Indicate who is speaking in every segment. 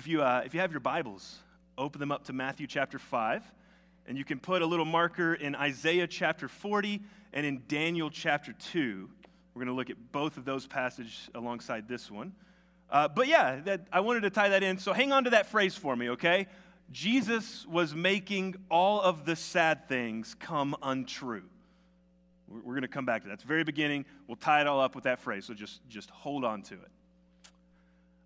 Speaker 1: if you, uh, if you have your Bibles, open them up to Matthew chapter 5, and you can put a little marker in Isaiah chapter 40 and in Daniel chapter 2. We're going to look at both of those passages alongside this one. Uh, but yeah, that, I wanted to tie that in. So hang on to that phrase for me, okay? Jesus was making all of the sad things come untrue. We're, we're going to come back to that. It's very beginning. We'll tie it all up with that phrase. So just, just hold on to it.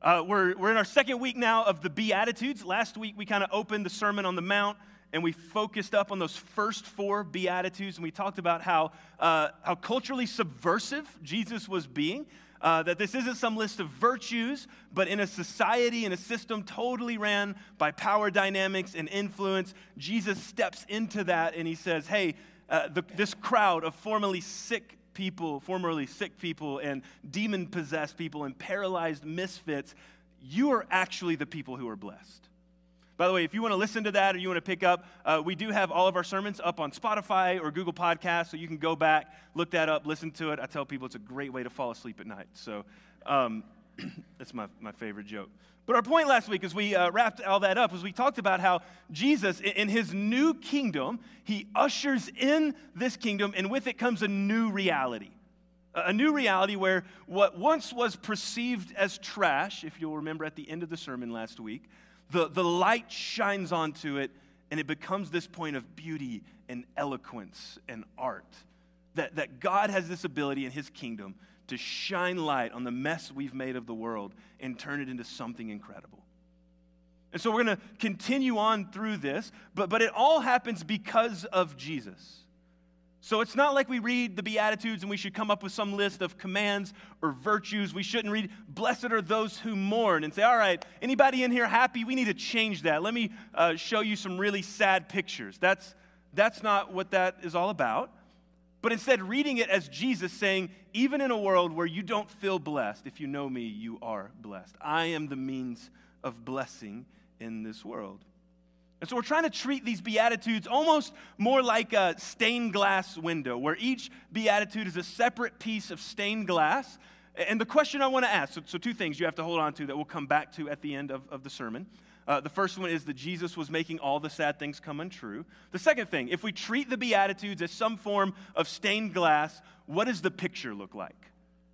Speaker 1: Uh, we're, we're in our second week now of the Beatitudes. Last week, we kind of opened the Sermon on the Mount and we focused up on those first four Beatitudes. And we talked about how, uh, how culturally subversive Jesus was being. Uh, that this isn't some list of virtues, but in a society, in a system totally ran by power dynamics and influence, Jesus steps into that and he says, Hey, uh, the, this crowd of formerly sick people, formerly sick people, and demon possessed people, and paralyzed misfits, you are actually the people who are blessed. By the way, if you want to listen to that or you want to pick up, uh, we do have all of our sermons up on Spotify or Google Podcasts, so you can go back, look that up, listen to it. I tell people it's a great way to fall asleep at night. So um, that's my, my favorite joke. But our point last week, as we uh, wrapped all that up, was we talked about how Jesus, in his new kingdom, he ushers in this kingdom, and with it comes a new reality. A new reality where what once was perceived as trash, if you'll remember at the end of the sermon last week, the, the light shines onto it, and it becomes this point of beauty and eloquence and art. That, that God has this ability in his kingdom to shine light on the mess we've made of the world and turn it into something incredible. And so we're going to continue on through this, but, but it all happens because of Jesus. So it's not like we read the Beatitudes and we should come up with some list of commands or virtues. We shouldn't read, Blessed are those who mourn, and say, All right, anybody in here happy? We need to change that. Let me uh, show you some really sad pictures. That's, that's not what that is all about but instead reading it as Jesus saying, even in a world where you don't feel blessed, if you know me, you are blessed. I am the means of blessing in this world. And so we're trying to treat these Beatitudes almost more like a stained glass window, where each Beatitude is a separate piece of stained glass. And the question I want to ask so, so two things you have to hold on to that we'll come back to at the end of, of the sermon. Uh, the first one is that Jesus was making all the sad things come untrue. The second thing, if we treat the Beatitudes as some form of stained glass, what does the picture look like?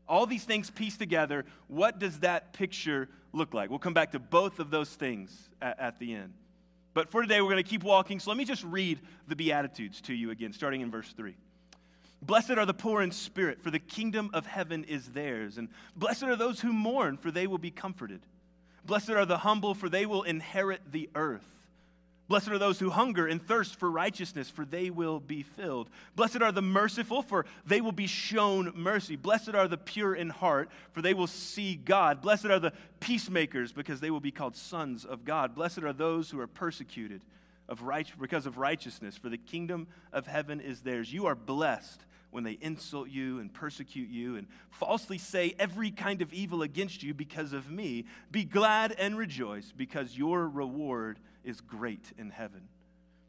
Speaker 1: All these things pieced together, what does that picture look like? We'll come back to both of those things at, at the end. But for today, we're going to keep walking. So let me just read the Beatitudes to you again, starting in verse 3. Blessed are the poor in spirit, for the kingdom of heaven is theirs. And blessed are those who mourn, for they will be comforted. Blessed are the humble, for they will inherit the earth. Blessed are those who hunger and thirst for righteousness, for they will be filled. Blessed are the merciful, for they will be shown mercy. Blessed are the pure in heart, for they will see God. Blessed are the peacemakers, because they will be called sons of God. Blessed are those who are persecuted of right, because of righteousness, for the kingdom of heaven is theirs. You are blessed when they insult you and persecute you and falsely say every kind of evil against you because of me. Be glad and rejoice, because your reward is great in heaven.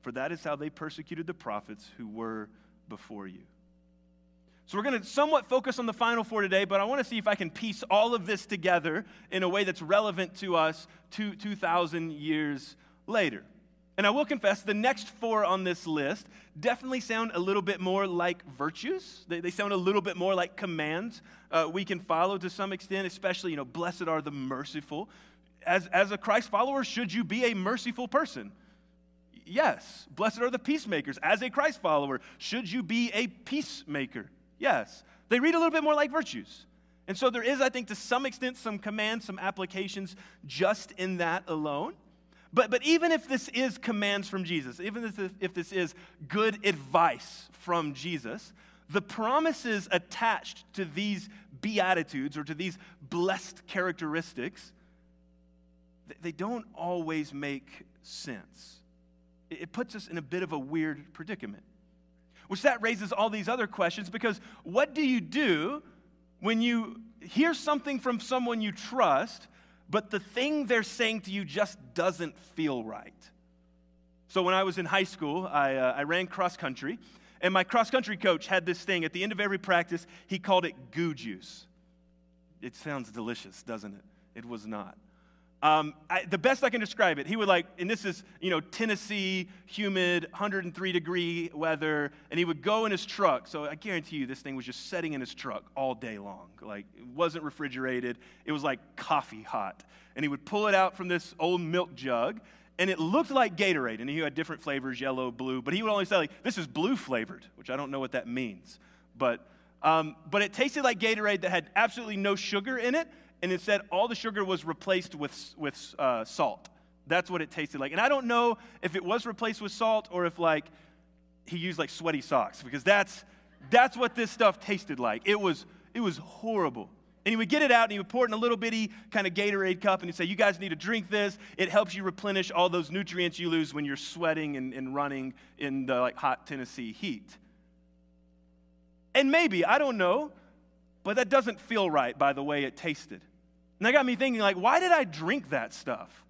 Speaker 1: For that is how they persecuted the prophets who were before you. So, we're going to somewhat focus on the final four today, but I want to see if I can piece all of this together in a way that's relevant to us two, 2,000 years later. And I will confess, the next four on this list definitely sound a little bit more like virtues. They, they sound a little bit more like commands uh, we can follow to some extent, especially, you know, blessed are the merciful. As, as a Christ follower, should you be a merciful person? Yes. Blessed are the peacemakers. As a Christ follower, should you be a peacemaker? Yes. They read a little bit more like virtues. And so there is, I think, to some extent, some commands, some applications just in that alone. But, but even if this is commands from Jesus, even if if this is good advice from Jesus, the promises attached to these beatitudes or to these blessed characteristics, they don't always make sense. It puts us in a bit of a weird predicament. Which that raises all these other questions because what do you do when you hear something from someone you trust but the thing they're saying to you just doesn't feel right. So when I was in high school, I, uh, I ran cross country, and my cross country coach had this thing at the end of every practice, he called it goo juice. It sounds delicious, doesn't it? It was not. Um, I, the best I can describe it, he would like, and this is, you know, Tennessee, humid, 103 degree weather, and he would go in his truck. So I guarantee you this thing was just setting in his truck all day long. Like, it wasn't refrigerated, it was like coffee hot. And he would pull it out from this old milk jug, and it looked like Gatorade. And he had different flavors yellow, blue, but he would only say, like, this is blue flavored, which I don't know what that means. But, um, but it tasted like Gatorade that had absolutely no sugar in it and it said all the sugar was replaced with, with uh, salt. That's what it tasted like. And I don't know if it was replaced with salt or if like he used like sweaty socks because that's that's what this stuff tasted like. It was it was horrible. And he would get it out and he would pour it in a little bitty kind of Gatorade cup and he'd say, You guys need to drink this. It helps you replenish all those nutrients you lose when you're sweating and, and running in the like hot Tennessee heat. And maybe, I don't know, but that doesn't feel right by the way it tasted. And that got me thinking, like, why did I drink that stuff?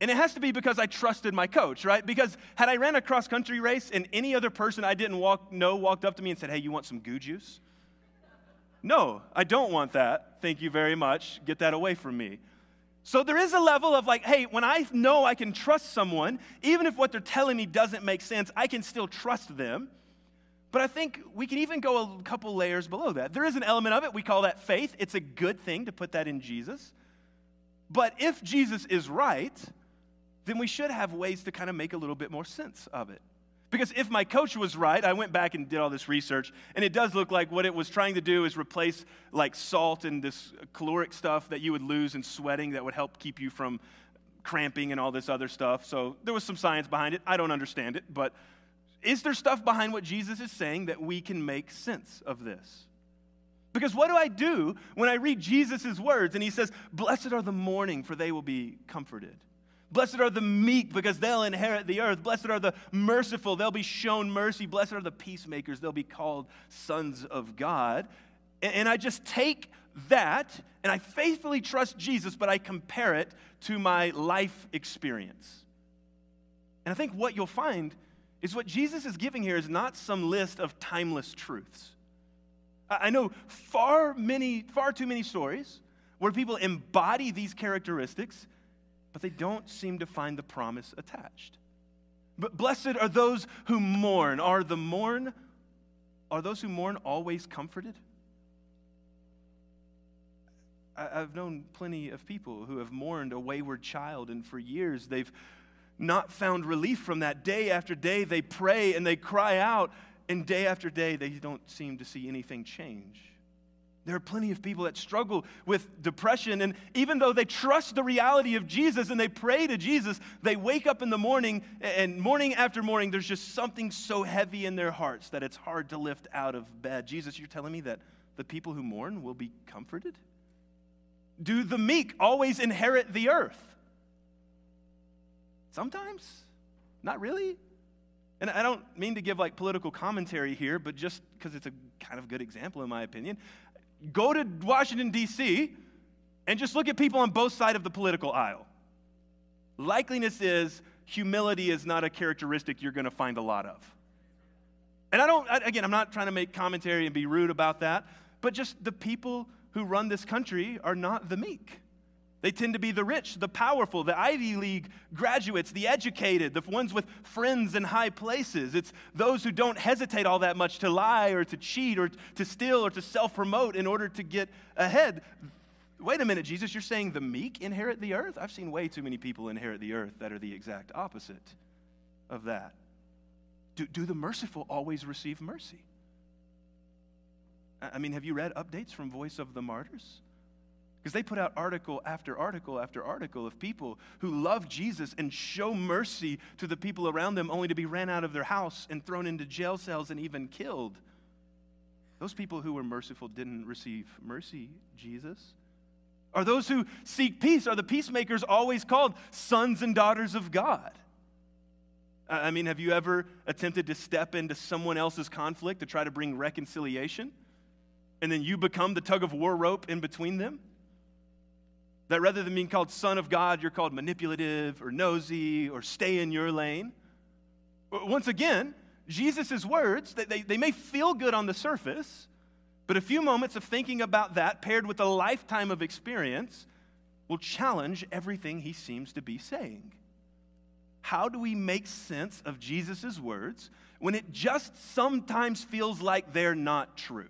Speaker 1: And it has to be because I trusted my coach, right? Because had I ran a cross country race and any other person I didn't walk, know walked up to me and said, Hey, you want some goo juice? No, I don't want that. Thank you very much. Get that away from me. So there is a level of like, hey, when I know I can trust someone, even if what they're telling me doesn't make sense, I can still trust them. But I think we can even go a couple layers below that. There is an element of it, we call that faith. It's a good thing to put that in Jesus. But if Jesus is right, then we should have ways to kind of make a little bit more sense of it. Because if my coach was right, I went back and did all this research, and it does look like what it was trying to do is replace like salt and this caloric stuff that you would lose in sweating that would help keep you from cramping and all this other stuff. So there was some science behind it. I don't understand it, but is there stuff behind what Jesus is saying that we can make sense of this? Because what do I do when I read Jesus' words and he says, Blessed are the mourning, for they will be comforted. Blessed are the meek, because they'll inherit the earth. Blessed are the merciful, they'll be shown mercy. Blessed are the peacemakers, they'll be called sons of God. And I just take that and I faithfully trust Jesus, but I compare it to my life experience. And I think what you'll find is what Jesus is giving here is not some list of timeless truths. I know far many, far too many stories where people embody these characteristics, but they don't seem to find the promise attached. But blessed are those who mourn. Are the mourn, are those who mourn always comforted? I've known plenty of people who have mourned a wayward child, and for years they've not found relief from that. Day after day, they pray and they cry out, and day after day, they don't seem to see anything change. There are plenty of people that struggle with depression, and even though they trust the reality of Jesus and they pray to Jesus, they wake up in the morning, and morning after morning, there's just something so heavy in their hearts that it's hard to lift out of bed. Jesus, you're telling me that the people who mourn will be comforted? Do the meek always inherit the earth? Sometimes, not really. And I don't mean to give like political commentary here, but just because it's a kind of good example, in my opinion. Go to Washington, D.C., and just look at people on both sides of the political aisle. Likeliness is humility is not a characteristic you're going to find a lot of. And I don't, again, I'm not trying to make commentary and be rude about that, but just the people who run this country are not the meek. They tend to be the rich, the powerful, the Ivy League graduates, the educated, the ones with friends in high places. It's those who don't hesitate all that much to lie or to cheat or to steal or to self promote in order to get ahead. Wait a minute, Jesus, you're saying the meek inherit the earth? I've seen way too many people inherit the earth that are the exact opposite of that. Do, do the merciful always receive mercy? I mean, have you read updates from Voice of the Martyrs? Because they put out article after article after article of people who love Jesus and show mercy to the people around them only to be ran out of their house and thrown into jail cells and even killed. Those people who were merciful didn't receive mercy, Jesus. Are those who seek peace, are the peacemakers always called sons and daughters of God? I mean, have you ever attempted to step into someone else's conflict to try to bring reconciliation? And then you become the tug of war rope in between them? That rather than being called son of God, you're called manipulative or nosy or stay in your lane. Uh, once again, Jesus' words, they, they may feel good on the surface, but a few moments of thinking about that paired with a lifetime of experience will challenge everything he seems to be saying. How do we make sense of Jesus' words when it just sometimes feels like they're not true?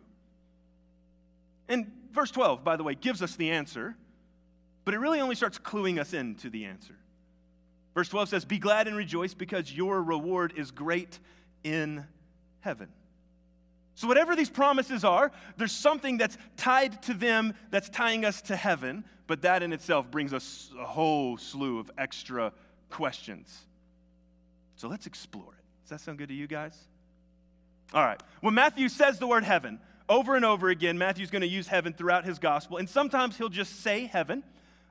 Speaker 1: And verse 12, by the way, gives us the answer, but it really only starts cluing us in to the answer. Verse 12 says, Be glad and rejoice because your reward is great in heaven. So, whatever these promises are, there's something that's tied to them that's tying us to heaven, but that in itself brings us a whole slew of extra questions. So, let's explore it. Does that sound good to you guys? All right. When Matthew says the word heaven, over and over again, Matthew's going to use heaven throughout his gospel, and sometimes he'll just say heaven,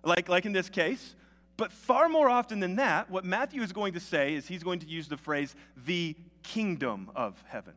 Speaker 1: like, like in this case. But far more often than that, what Matthew is going to say is he's going to use the phrase the kingdom of heaven.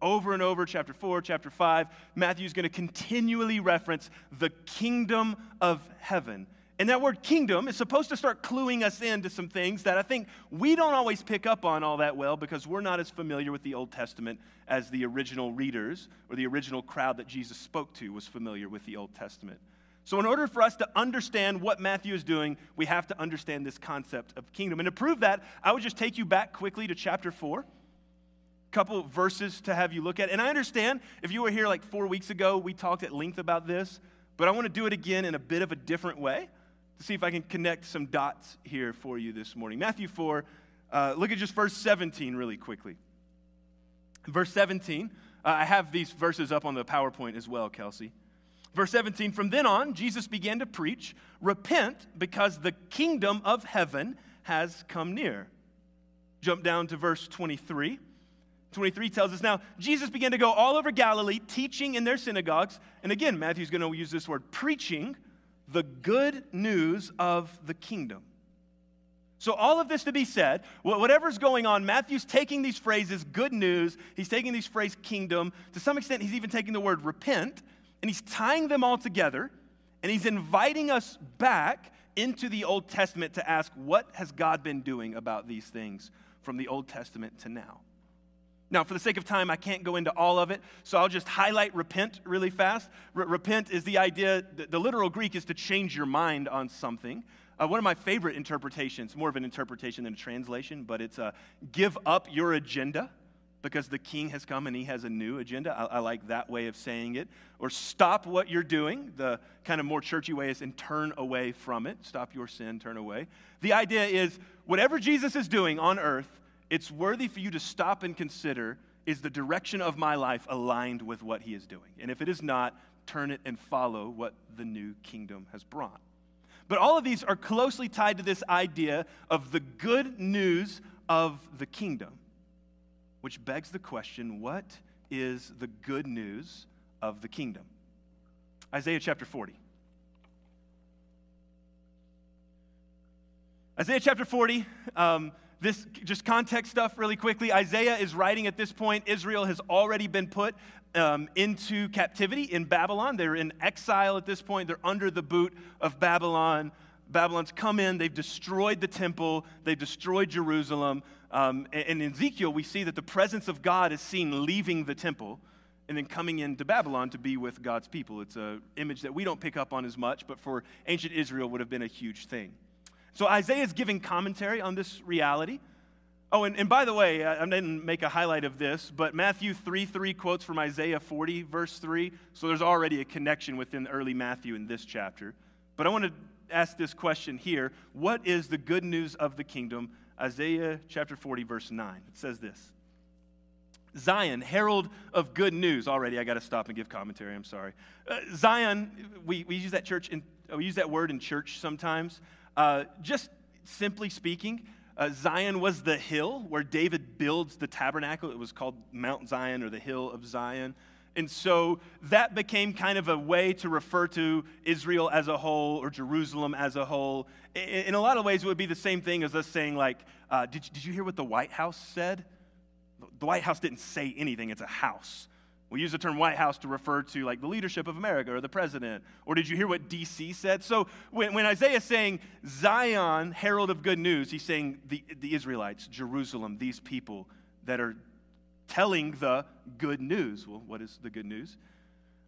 Speaker 1: Over and over, chapter 4, chapter 5, Matthew's going to continually reference the kingdom of heaven. And that word kingdom is supposed to start cluing us into some things that I think we don't always pick up on all that well because we're not as familiar with the Old Testament as the original readers or the original crowd that Jesus spoke to was familiar with the Old Testament. So, in order for us to understand what Matthew is doing, we have to understand this concept of kingdom. And to prove that, I would just take you back quickly to chapter 4 A couple verses to have you look at. And I understand if you were here like four weeks ago, we talked at length about this, but I want to do it again in a bit of a different way to see if I can connect some dots here for you this morning. Matthew 4, uh, look at just verse 17 really quickly. Verse 17, uh, I have these verses up on the PowerPoint as well, Kelsey. Verse 17 From then on, Jesus began to preach, Repent, because the kingdom of heaven has come near. Jump down to verse 23. 23 tells us now, Jesus began to go all over Galilee, teaching in their synagogues. And again, Matthew's going to use this word preaching the good news of the kingdom. So, all of this to be said, whatever's going on, Matthew's taking these phrases, good news, he's taking these phrases, kingdom. To some extent, he's even taking the word repent and he's tying them all together, and he's inviting us back into the Old Testament to ask, what has God been doing about these things from the Old Testament to now? Now, for the sake of time, I can't go into all of it, so I'll just highlight repent really fast. repent is the idea, the, the, literal Greek is to change your mind on something. Uh, one of my favorite interpretations, more of an interpretation than a translation, but it's uh, give up your agenda because the king has come and he has a new agenda. I, I, like that way of saying it. Or stop what you're doing. The kind of more churchy way is and turn away from it. Stop your sin, turn away. The idea is whatever Jesus is doing on earth, it's worthy for you to stop and consider is the direction of my life aligned with what he is doing? And if it is not, turn it and follow what the new kingdom has brought. But all of these are closely tied to this idea of the good news of the kingdom which begs the question what is the good news of the kingdom? Isaiah chapter 40. Isaiah chapter 40, um, this just context stuff really quickly. Isaiah is writing at this point. Israel has already been put um, into captivity in Babylon. They're in exile at this point, they're under the boot of Babylon. Babylon's come in, they've destroyed the temple, they've destroyed Jerusalem. Um, and in Ezekiel, we see that the presence of God is seen leaving the temple and then coming into Babylon to be with God's people. It's an image that we don't pick up on as much, but for ancient Israel would have been a huge thing. So Isaiah is giving commentary on this reality. Oh, and, and by the way, I, didn't make a highlight of this, but Matthew 3 3 quotes from Isaiah 40, verse 3. So there's already a connection within early Matthew in this chapter. But I want to ask this question here What is the good news of the kingdom? Isaiah chapter 40, verse 9. It says this Zion, herald of good news. Already, I got to stop and give commentary. I'm sorry. Uh, Zion, we, we use that church in, uh, we use that word in church sometimes. Uh, just simply speaking, uh, Zion was the hill where David builds the tabernacle. It was called Mount Zion or the Hill of Zion. And so that became kind of a way to refer to Israel as a whole or Jerusalem as a whole. In a lot of ways, it would be the same thing as us saying, like, uh, did, did you hear what the White House said? The White House didn't say anything, it's a house. We use the term White House to refer to like the leadership of America or the president. Or did you hear what DC said? So when, when Isaiah is saying Zion, herald of good news, he's saying the, the Israelites, Jerusalem, these people that are telling the good news. Well, what is the good news?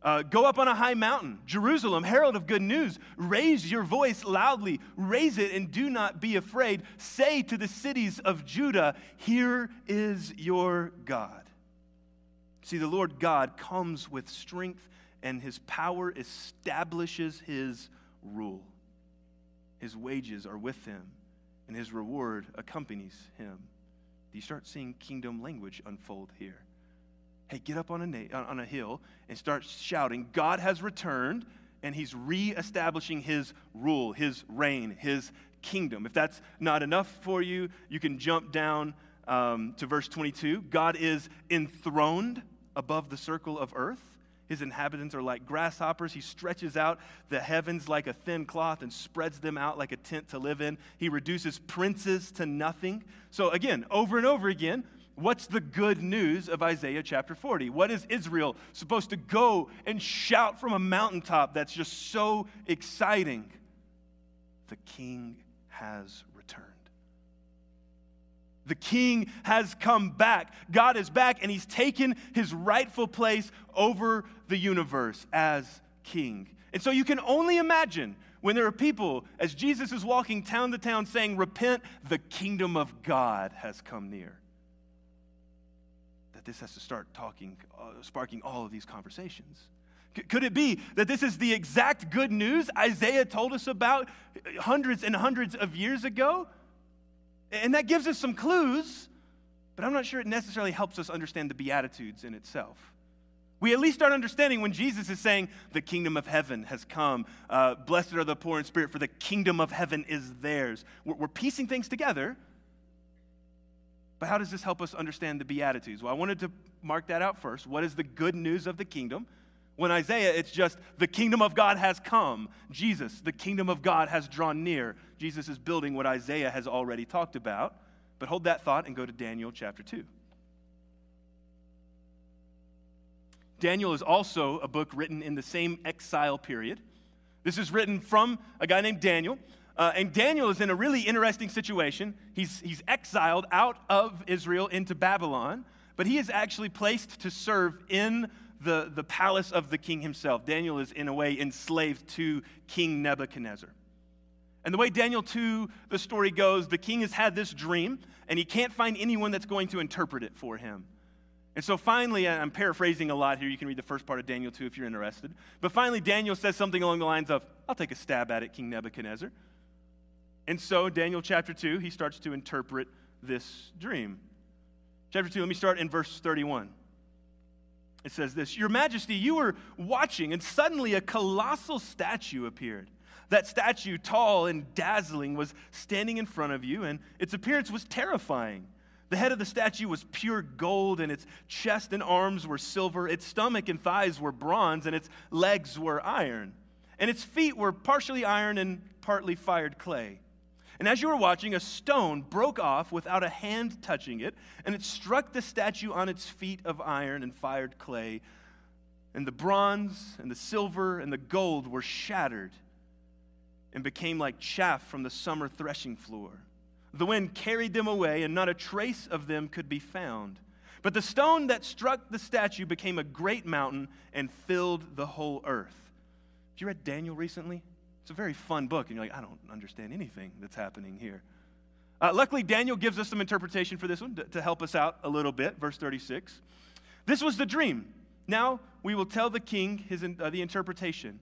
Speaker 1: Uh, go up on a high mountain, Jerusalem, herald of good news. Raise your voice loudly, raise it, and do not be afraid. Say to the cities of Judah, Here is your God. See, the Lord God comes with strength, and his power establishes his rule. His wages are with him, and his reward accompanies him. You start seeing kingdom language unfold here? Hey, get up on a, na- on a hill and start shouting, God has returned and he's reestablishing his rule, his reign, his kingdom. If that's not enough for you, you can jump down um, to verse 22. God is enthroned above the circle of earth. His inhabitants are like grasshoppers. He stretches out the heavens like a thin cloth and spreads them out like a tent to live in. He reduces princes to nothing. So, again, over and over again, What's the good news of Isaiah chapter 40? What is Israel supposed to go and shout from a mountaintop that's just so exciting? The king has. The king has come back. God is back, and he's taken his rightful place over the universe as king. And so you can only imagine when there are people, as Jesus is walking town to town saying, Repent, the kingdom of God has come near that this has to start talking, uh, sparking all of these conversations. C- could it be that this is the exact good news Isaiah told us about hundreds and hundreds of years ago? And that gives us some clues, but I'm not sure it necessarily helps us understand the Beatitudes in itself. We at least start understanding when Jesus is saying, The kingdom of heaven has come. Uh, Blessed are the poor in spirit, for the kingdom of heaven is theirs. We're, we're piecing things together, but how does this help us understand the Beatitudes? Well, I wanted to mark that out first. What is the good news of the kingdom? When Isaiah, it's just the kingdom of God has come. Jesus, the kingdom of God has drawn near. Jesus is building what Isaiah has already talked about. But hold that thought and go to Daniel chapter 2. Daniel is also a book written in the same exile period. This is written from a guy named Daniel. Uh, and Daniel is in a really interesting situation. He's, he's exiled out of Israel into Babylon, but he is actually placed to serve in the, the palace of the king himself. Daniel is, in a way, enslaved to King Nebuchadnezzar. And the way Daniel 2, the story goes, the king has had this dream, and he can't find anyone that's going to interpret it for him. And so finally, I'm paraphrasing a lot here. You can read the first part of Daniel 2 if you're interested. But finally, Daniel says something along the lines of, I'll take a stab at it, King Nebuchadnezzar. And so, Daniel chapter 2, he starts to interpret this dream. Chapter 2, let me start in verse 31. It says this Your Majesty, you were watching, and suddenly a colossal statue appeared. That statue, tall and dazzling, was standing in front of you, and its appearance was terrifying. The head of the statue was pure gold, and its chest and arms were silver. Its stomach and thighs were bronze, and its legs were iron. And its feet were partially iron and partly fired clay. And as you were watching, a stone broke off without a hand touching it, and it struck the statue on its feet of iron and fired clay. And the bronze and the silver and the gold were shattered and became like chaff from the summer threshing floor. The wind carried them away, and not a trace of them could be found. But the stone that struck the statue became a great mountain and filled the whole earth. Have you read Daniel recently? It's a very fun book, and you're like, I don't understand anything that's happening here. Uh, luckily, Daniel gives us some interpretation for this one to, to help us out a little bit. Verse 36. This was the dream. Now we will tell the king his, uh, the interpretation.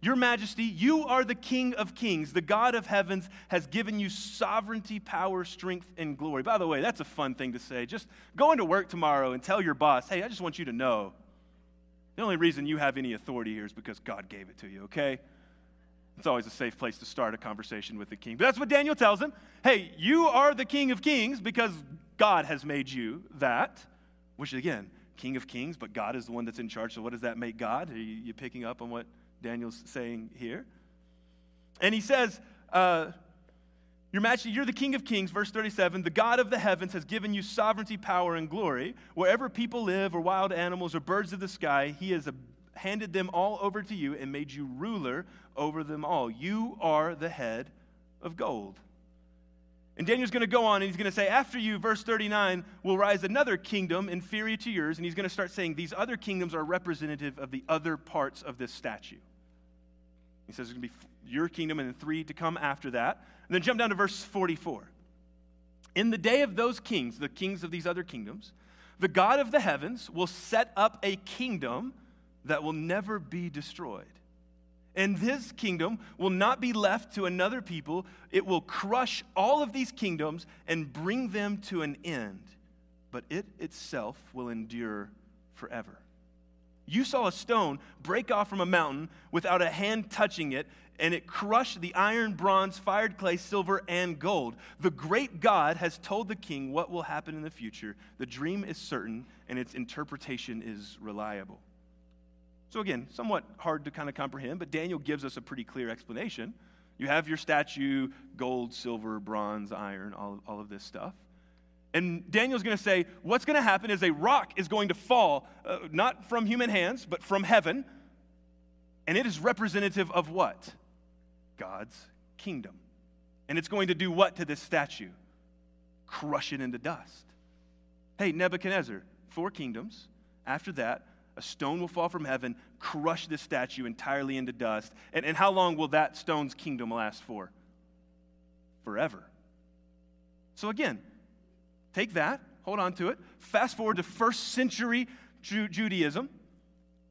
Speaker 1: Your Majesty, you are the King of kings. The God of heavens has given you sovereignty, power, strength, and glory. By the way, that's a fun thing to say. Just go into work tomorrow and tell your boss, hey, I just want you to know the only reason you have any authority here is because God gave it to you, okay? It's always a safe place to start a conversation with the king. But that's what Daniel tells him. Hey, you are the king of kings because God has made you that, which again, king of kings, but God is the one that's in charge. So what does that make God? Are you, picking up on what Daniel's saying here? And he says, uh, your Majesty, you're the King of Kings, verse 37. The God of the heavens has given you sovereignty, power, and glory. Wherever people live, or wild animals, or birds of the sky, He has handed them all over to you and made you ruler over them all. You are the head of gold. And Daniel's going to go on and he's going to say, After you, verse 39, will rise another kingdom inferior to yours. And he's going to start saying, These other kingdoms are representative of the other parts of this statue. He says, There's going to be your kingdom and then three to come after that. And then jump down to verse 44. In the day of those kings, the kings of these other kingdoms, the God of the heavens will set up a kingdom that will never be destroyed. And this kingdom will not be left to another people. It will crush all of these kingdoms and bring them to an end, but it itself will endure forever. You saw a stone break off from a mountain without a hand touching it, and it crushed the iron, bronze, fired clay, silver, and gold. The great God has told the king what will happen in the future. The dream is certain, and its interpretation is reliable. So, again, somewhat hard to kind of comprehend, but Daniel gives us a pretty clear explanation. You have your statue, gold, silver, bronze, iron, all, all of this stuff. And Daniel's going to say, what's going to happen is a rock is going to fall, uh, not from human hands, but from heaven. And it is representative of what? God's kingdom. And it's going to do what to this statue? Crush it into dust. Hey, Nebuchadnezzar, four kingdoms. After that, a stone will fall from heaven, crush this statue entirely into dust. And, and how long will that stone's kingdom last for? Forever. So, again, take that, hold on to it. Fast forward to first century Ju- Judaism.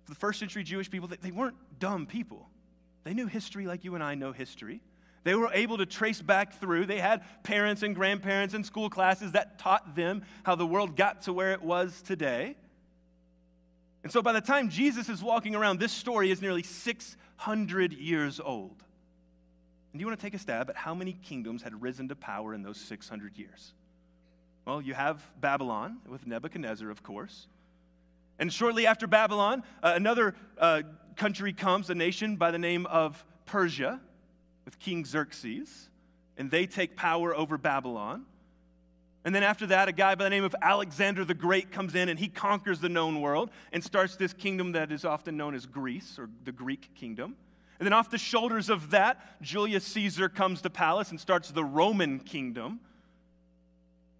Speaker 1: The first century Jewish people, they, they weren't dumb people. They knew history like you and I know history. They were able to trace back through. They had parents and grandparents and school classes that taught them how the world got to where it was today. And so by the time Jesus is walking around, this story is nearly 600 years old. And do you want to take a stab at how many kingdoms had risen to power in those 600 years? Well, you have Babylon with Nebuchadnezzar, of course. And shortly after Babylon, uh, another uh, country comes, a nation by the name of Persia, with King Xerxes. And they take power over Babylon. And then after that, a guy by the name of Alexander the Great comes in and he conquers the known world and starts this kingdom that is often known as Greece or the Greek kingdom. And then off the shoulders of that, Julius Caesar comes to palace and starts the Roman kingdom.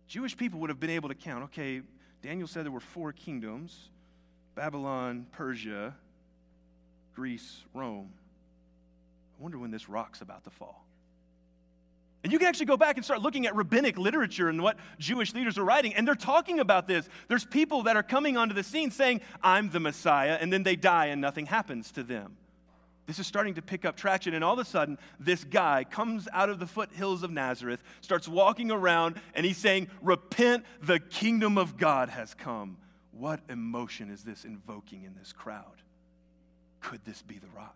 Speaker 1: Jewish people would have been able to count okay, Daniel said there were four kingdoms Babylon, Persia, Greece, Rome. I wonder when this rock's about to fall. And you can actually go back and start looking at rabbinic literature and what Jewish leaders are writing, and they're talking about this. There's people that are coming onto the scene saying, I'm the Messiah, and then they die and nothing happens to them. This is starting to pick up traction, and all of a sudden, this guy comes out of the foothills of Nazareth, starts walking around, and he's saying, Repent, the kingdom of God has come. What emotion is this invoking in this crowd? Could this be the rock?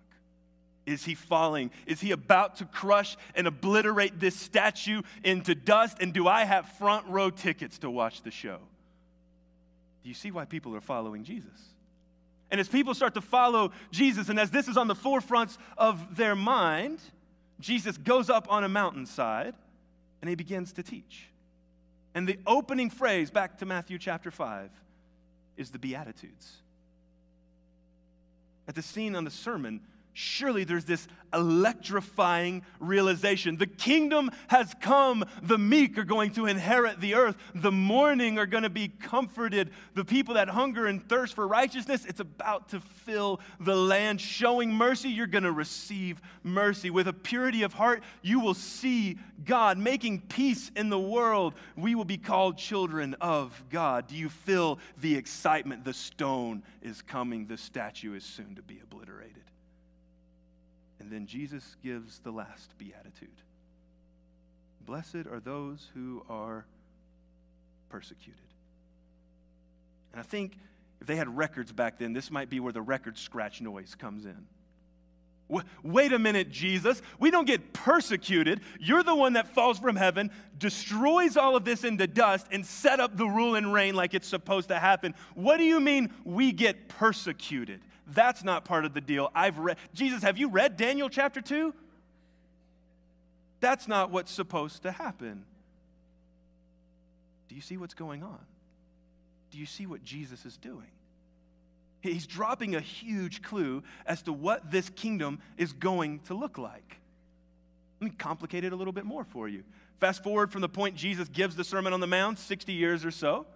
Speaker 1: Is he falling? Is he about to crush and obliterate this statue into dust? And do I have front row tickets to watch the show? Do you see why people are following Jesus? And as people start to follow Jesus, and as this is on the forefronts of their mind, Jesus goes up on a mountainside and he begins to teach. And the opening phrase, back to Matthew chapter 5, is the Beatitudes. At the scene on the sermon, surely there's this electrifying realization. The kingdom has come. The meek are going to inherit the earth. The mourning are going to be comforted. The people that hunger and thirst for righteousness, it's about to fill the land. Showing mercy, you're going to receive mercy. With a purity of heart, you will see God making peace in the world. We will be called children of God. Do you feel the excitement? The stone is coming, the statue is soon to be obliterated. And then Jesus gives the last beatitude Blessed are those who are persecuted. And I think if they had records back then, this might be where the record scratch noise comes in. Wait a minute, Jesus. We don't get persecuted. You're the one that falls from heaven, destroys all of this into dust, and set up the rule and reign like it's supposed to happen. What do you mean we get persecuted? That's not part of the deal. I've read, Jesus, have you read Daniel chapter 2? That's not what's supposed to happen. Do you see what's going on? Do you see what Jesus is doing? He's dropping a huge clue as to what this kingdom is going to look like. Let me complicate it a little bit more for you. Fast forward from the point Jesus gives the Sermon on the Mount, 60 years or so.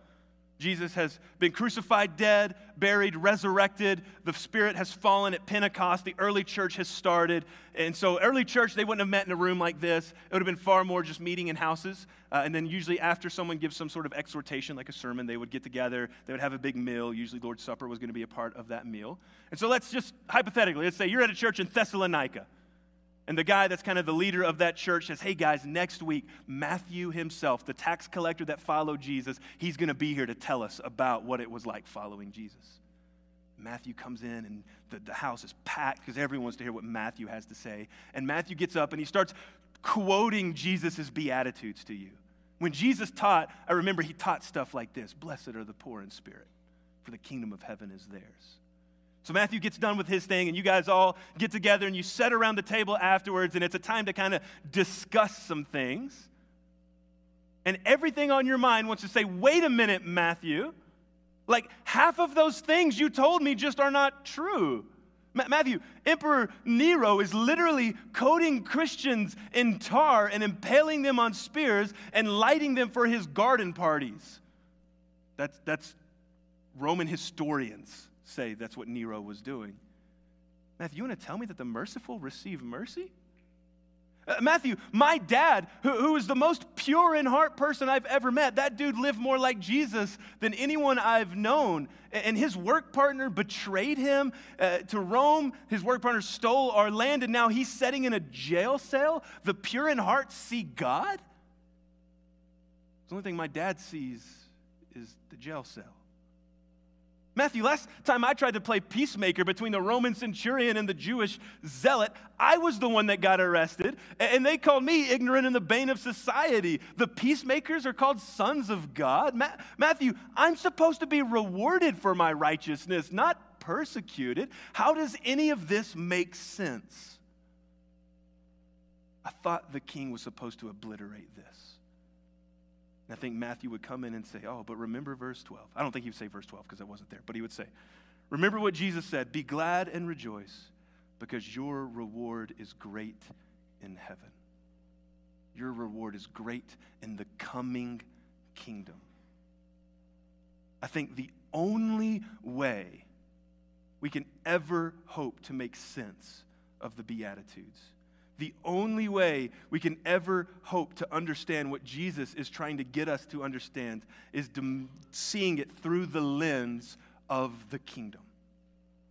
Speaker 1: Jesus has been crucified, dead, buried, resurrected. The Spirit has fallen at Pentecost. The early church has started. And so, early church, they wouldn't have met in a room like this. It would have been far more just meeting in houses. Uh, and then, usually, after someone gives some sort of exhortation, like a sermon, they would get together. They would have a big meal. Usually, Lord's Supper was going to be a part of that meal. And so, let's just hypothetically, let's say you're at a church in Thessalonica. And the guy that's kind of the leader of that church says, Hey guys, next week, Matthew himself, the tax collector that followed Jesus, he's going to be here to tell us about what it was like following Jesus. Matthew comes in and the, the house is packed because everyone wants to hear what Matthew has to say. And Matthew gets up and he starts quoting Jesus' Beatitudes to you. When Jesus taught, I remember he taught stuff like this Blessed are the poor in spirit, for the kingdom of heaven is theirs. So Matthew gets done with his thing, and you guys all get together and you sit around the table afterwards, and it's a time to kind of discuss some things. And everything on your mind wants to say, wait a minute, Matthew. Like half of those things you told me just are not true. Matthew, Emperor Nero is literally coating Christians in tar and impaling them on spears and lighting them for his garden parties. That's, that's Roman historians say that's what Nero was doing. Matthew, you want to tell me that the merciful receive mercy? Uh, Matthew, my dad, who, who is the most pure in heart person I've ever met, that dude lived more like Jesus than anyone I've known. And his work partner betrayed him uh, to Rome. His work partner stole our land, and now he's sitting in a jail cell. The pure in heart see God? The only thing my dad sees is the jail cell. Matthew, last time I tried to play peacemaker between the Roman centurion and the Jewish zealot, I was the one that got arrested, and they called me ignorant and the bane of society. The peacemakers are called sons of God. Ma- Matthew, I'm supposed to be rewarded for my righteousness, not persecuted. How does any of this make sense? I thought the king was supposed to obliterate this. And I think Matthew would come in and say, Oh, but remember verse 12. I don't think he would say verse 12 because I wasn't there, but he would say, Remember what Jesus said be glad and rejoice because your reward is great in heaven. Your reward is great in the coming kingdom. I think the only way we can ever hope to make sense of the Beatitudes the only way we can ever hope to understand what Jesus is trying to get us to understand is seeing it through the lens of the kingdom.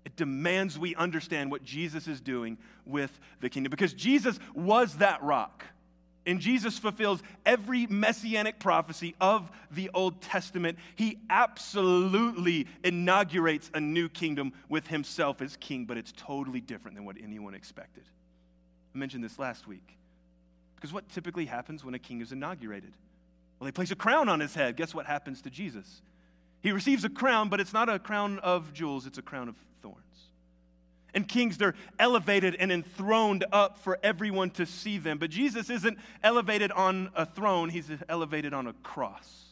Speaker 1: It demands we understand what Jesus is doing with the kingdom because Jesus was that rock. And Jesus fulfills every messianic prophecy of the Old Testament. He absolutely inaugurates a new kingdom with himself as king, but it's totally different than what anyone expected. I mentioned this last week. Because what typically happens when a king is inaugurated? Well, they place a crown on his head. Guess what happens to Jesus? He receives a crown, but it's not a crown of jewels, it's a crown of thorns. And kings, they're elevated and enthroned up for everyone to see them. But Jesus isn't elevated on a throne, he's elevated on a cross.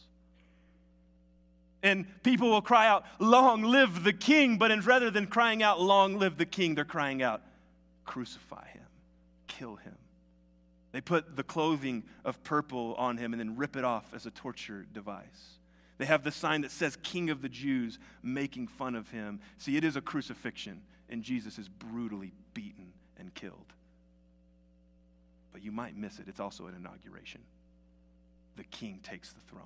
Speaker 1: And people will cry out, Long live the king, but rather than crying out, Long live the king, they're crying out, Crucify him kill him. They put the clothing of purple on him and then rip it off as a torture device. They have the sign that says King of the Jews, making fun of him. See, it is a crucifixion, and Jesus is brutally beaten and killed. But you might miss it. It's also an inauguration. The king takes the throne.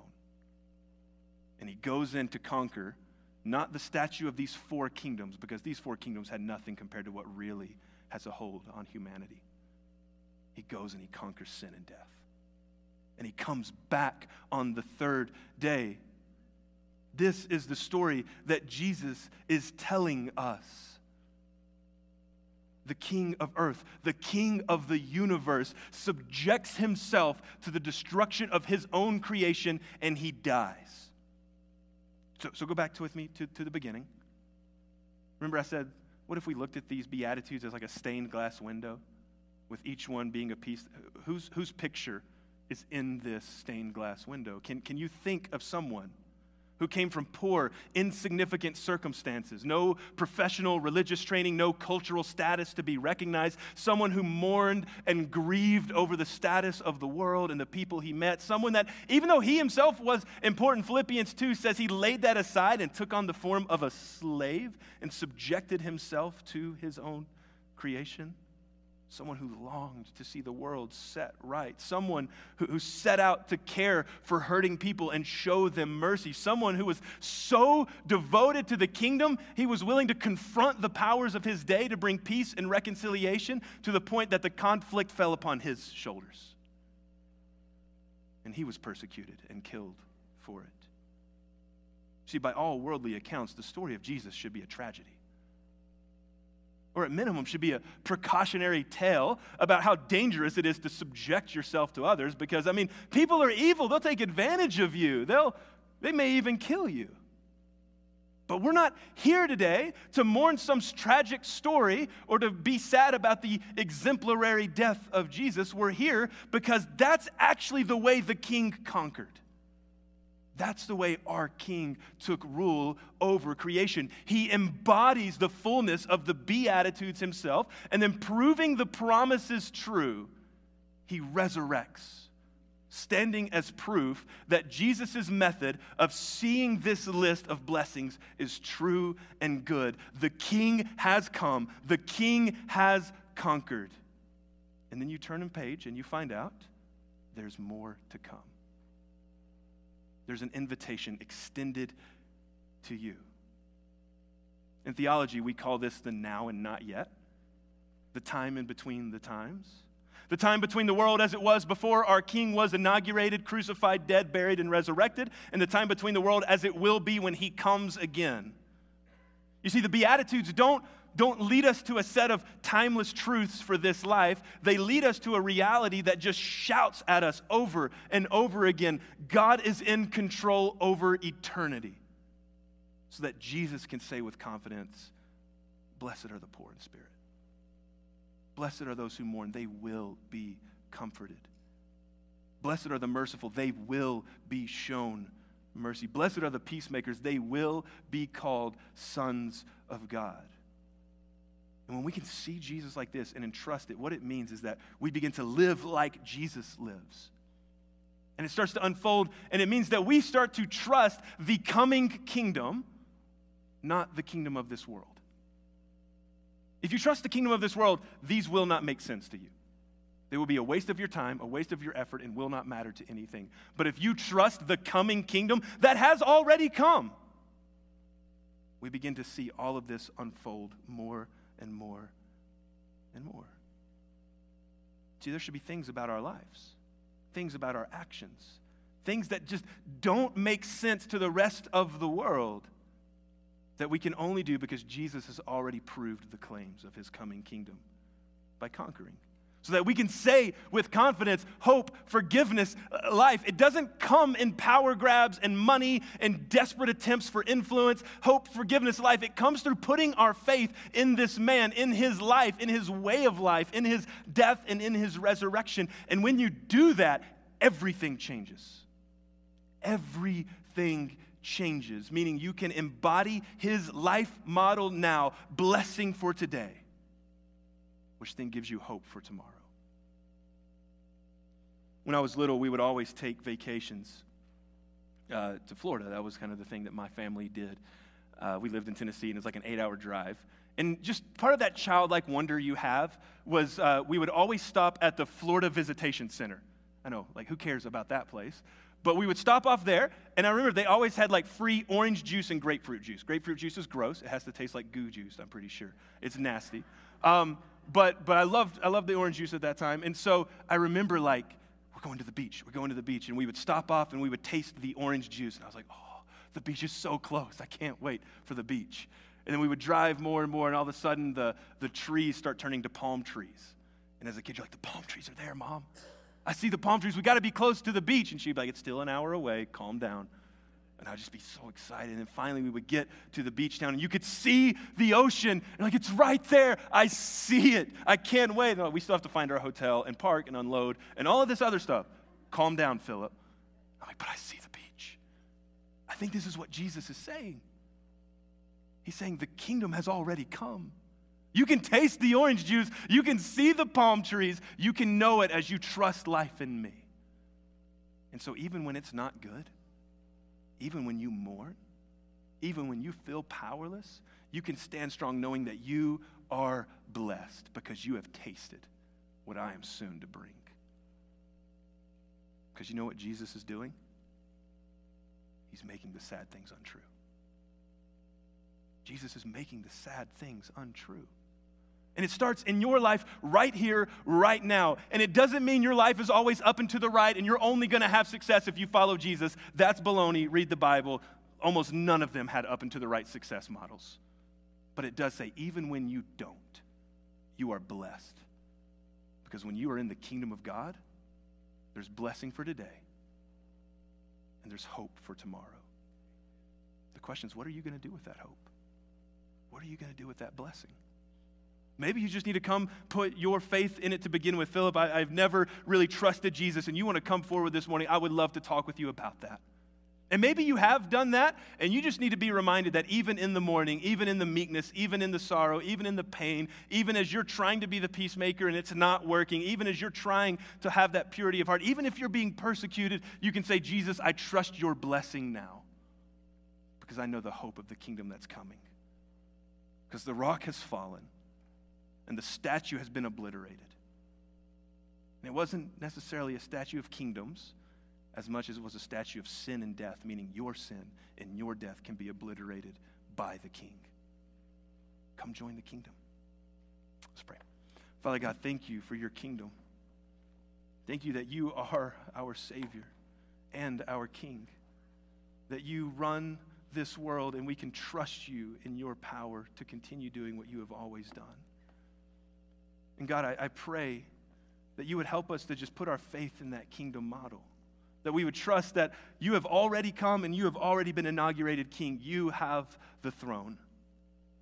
Speaker 1: And he goes in to conquer not the statue of these four kingdoms, because these four kingdoms had nothing compared to what really has a hold on humanity he goes and he conquers sin and death. And he comes back on the third day. This is the story that Jesus is telling us. The king of earth, the king of the universe, subjects himself to the destruction of his own creation and he dies. So, so go back to, with me to, to the beginning. Remember, I said, what if we looked at these Beatitudes as like a stained glass window? With each one being a piece. Whose, whose picture is in this stained glass window? Can, can you think of someone who came from poor, insignificant circumstances, no professional religious training, no cultural status to be recognized, someone who mourned and grieved over the status of the world and the people he met, someone that, even though he himself was important, Philippians 2 says he laid that aside and took on the form of a slave and subjected himself to his own creation someone who longed to see the world set right, someone who, who, set out to care for hurting people and show them mercy, someone who was so devoted to the kingdom, he was willing to confront the powers of his day to bring peace and reconciliation to the point that the conflict fell upon his shoulders. And he was persecuted and killed for it. See, by all worldly accounts, the story of Jesus should be a tragedy or at minimum should be a precautionary tale about how dangerous it is to subject yourself to others because i mean people are evil. They'll take advantage of you. They'll they may even kill you. But we're not here today to mourn some tragic story or to be sad about the exemplary death of jesus. We're here because that's actually the way the king conquered that's the way our King took rule over creation. He embodies the fullness of the Beatitudes himself, and then proving the promises true, he resurrects, standing as proof that Jesus' method of seeing this list of blessings is true and good. The King has come, the King has conquered. And then you turn a page and you find out there's more to come there's an invitation extended to you. In theology, we call this the now and not yet, the time in between the times. The time between the world as it was before our King was inaugurated, crucified, dead, buried, and resurrected, and the time between the world as it will be when he comes again. You see, the Beatitudes don't don't lead us to a set of timeless truths for this life. They lead us to a reality that just shouts at us over and over again God is in control over eternity. So that Jesus can say with confidence, Blessed are the poor in spirit. Blessed are those who mourn, they will be comforted. Blessed are the merciful, they will be shown mercy. Blessed are the peacemakers, they will be called sons of God. And when we can see Jesus like this and entrust it, what it means is that we begin to live like Jesus lives. And it starts to unfold, and it means that we start to trust the coming kingdom, not the kingdom of this world. If you trust the kingdom of this world, these will not make sense to you. They will be a waste of your time, a waste of your effort, and will not matter to anything. But if you trust the coming kingdom that has already come, we begin to see all of this unfold more and more and more. See, there should be things about our lives, things about our actions, things that just don't make sense to the rest of the world that we can only do because Jesus has already proved the claims of his coming kingdom by conquering so that we can say with confidence, hope, forgiveness, uh, life. It doesn't come in power grabs and money and desperate attempts for influence. Hope, forgiveness, life. It comes through putting our faith in this man, in his life, in his way of life, in his death, and in his resurrection. And when you do that, everything changes. Everything changes, meaning you can embody his life model now, blessing for today which then gives you hope for tomorrow. When I was little, we would always take vacations uh, to Florida. That was kind of the thing that my family did. Uh, we lived in Tennessee, and it was like an eight hour drive. And just part of that childlike wonder you have was uh, we would always stop at the Florida Visitation Center. I know, like, who cares about that place? But we would stop off there, and I remember they always had like free orange juice and grapefruit juice. Grapefruit juice is gross. It has to taste like goo juice, I'm pretty sure. It's nasty. Um, but but I loved I loved the orange juice at that time. And so I remember like we're going to the beach. We're going to the beach, and we would stop off and we would taste the orange juice. And I was like, oh, the beach is so close. I can't wait for the beach. And then we would drive more and more, and all of a sudden the, the trees start turning to palm trees. And as a kid, you're like, the palm trees are there, mom. I see the palm trees. We got to be close to the beach. And she'd be like, it's still an hour away. Calm down. And I'd just be so excited. And finally, we would get to the beach town, and you could see the ocean. And like, it's right there. I see it. I can't wait. We still have to find our hotel and park and unload and all of this other stuff. Calm down, Phillip. I'm like, but I see the beach. I think this is what Jesus is saying. He's saying the kingdom has already come. You can taste the orange juice, you can see the palm trees, you can know it as you trust life in me. And so, even when it's not good, even when you mourn, even when you feel powerless, you can stand strong knowing that you are blessed because you have tasted what I am soon to bring. Because you know what Jesus is doing? He's making the sad things untrue. Jesus is making the sad things untrue. And it starts in your life right here, right now. And it doesn't mean your life is always up and to the right and you're only going to have success if you follow Jesus. That's baloney. Read the Bible. Almost none of them had up and to the right success models. But it does say, even when you don't, you are blessed. Because when you are in the kingdom of God, there's blessing for today and there's hope for tomorrow. The question is, what are you going to do with that hope? What are you going to do with that blessing? Maybe you just need to come put your faith in it to begin with. Phillip, I, have never really trusted Jesus, and you want to come forward this mourning. I would love to talk with you about that. And maybe you have done that, and you just need to be reminded that even in the morning, even in the meekness, even in the sorrow, even in the pain, even as you're trying to be the peacemaker and it's not working, even as you're trying to have that purity of heart, even if you're being persecuted, you can say, Jesus, I trust your blessing now because I know the hope of the kingdom that's coming. Because the rock has fallen and the statue has been obliterated. And it wasn't necessarily a statue of kingdoms as much as it was a statue of sin and death, meaning your sin and your death can be obliterated by the king. Come join the kingdom. Let's pray. Father God, thank you for your kingdom. Thank you that you are our Savior and our King, that you run this world and we can trust you in your power to continue doing what you have always done. And God, I, I pray that you would help us to just put our faith in that kingdom model that we would trust that you have already come and you have already been inaugurated king. You have the throne.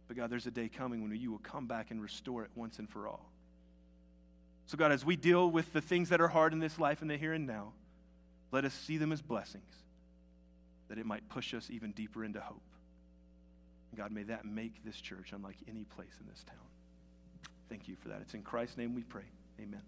Speaker 1: But God, there's a day coming when you will come back and restore it once and for all. So, God, as we deal with the things that are hard in this life and the here and now, let us see them as blessings, that it might push us even deeper into hope. God, may that make this church unlike any place in this town. Thank you for that. It's in Christ's name we pray. Amen.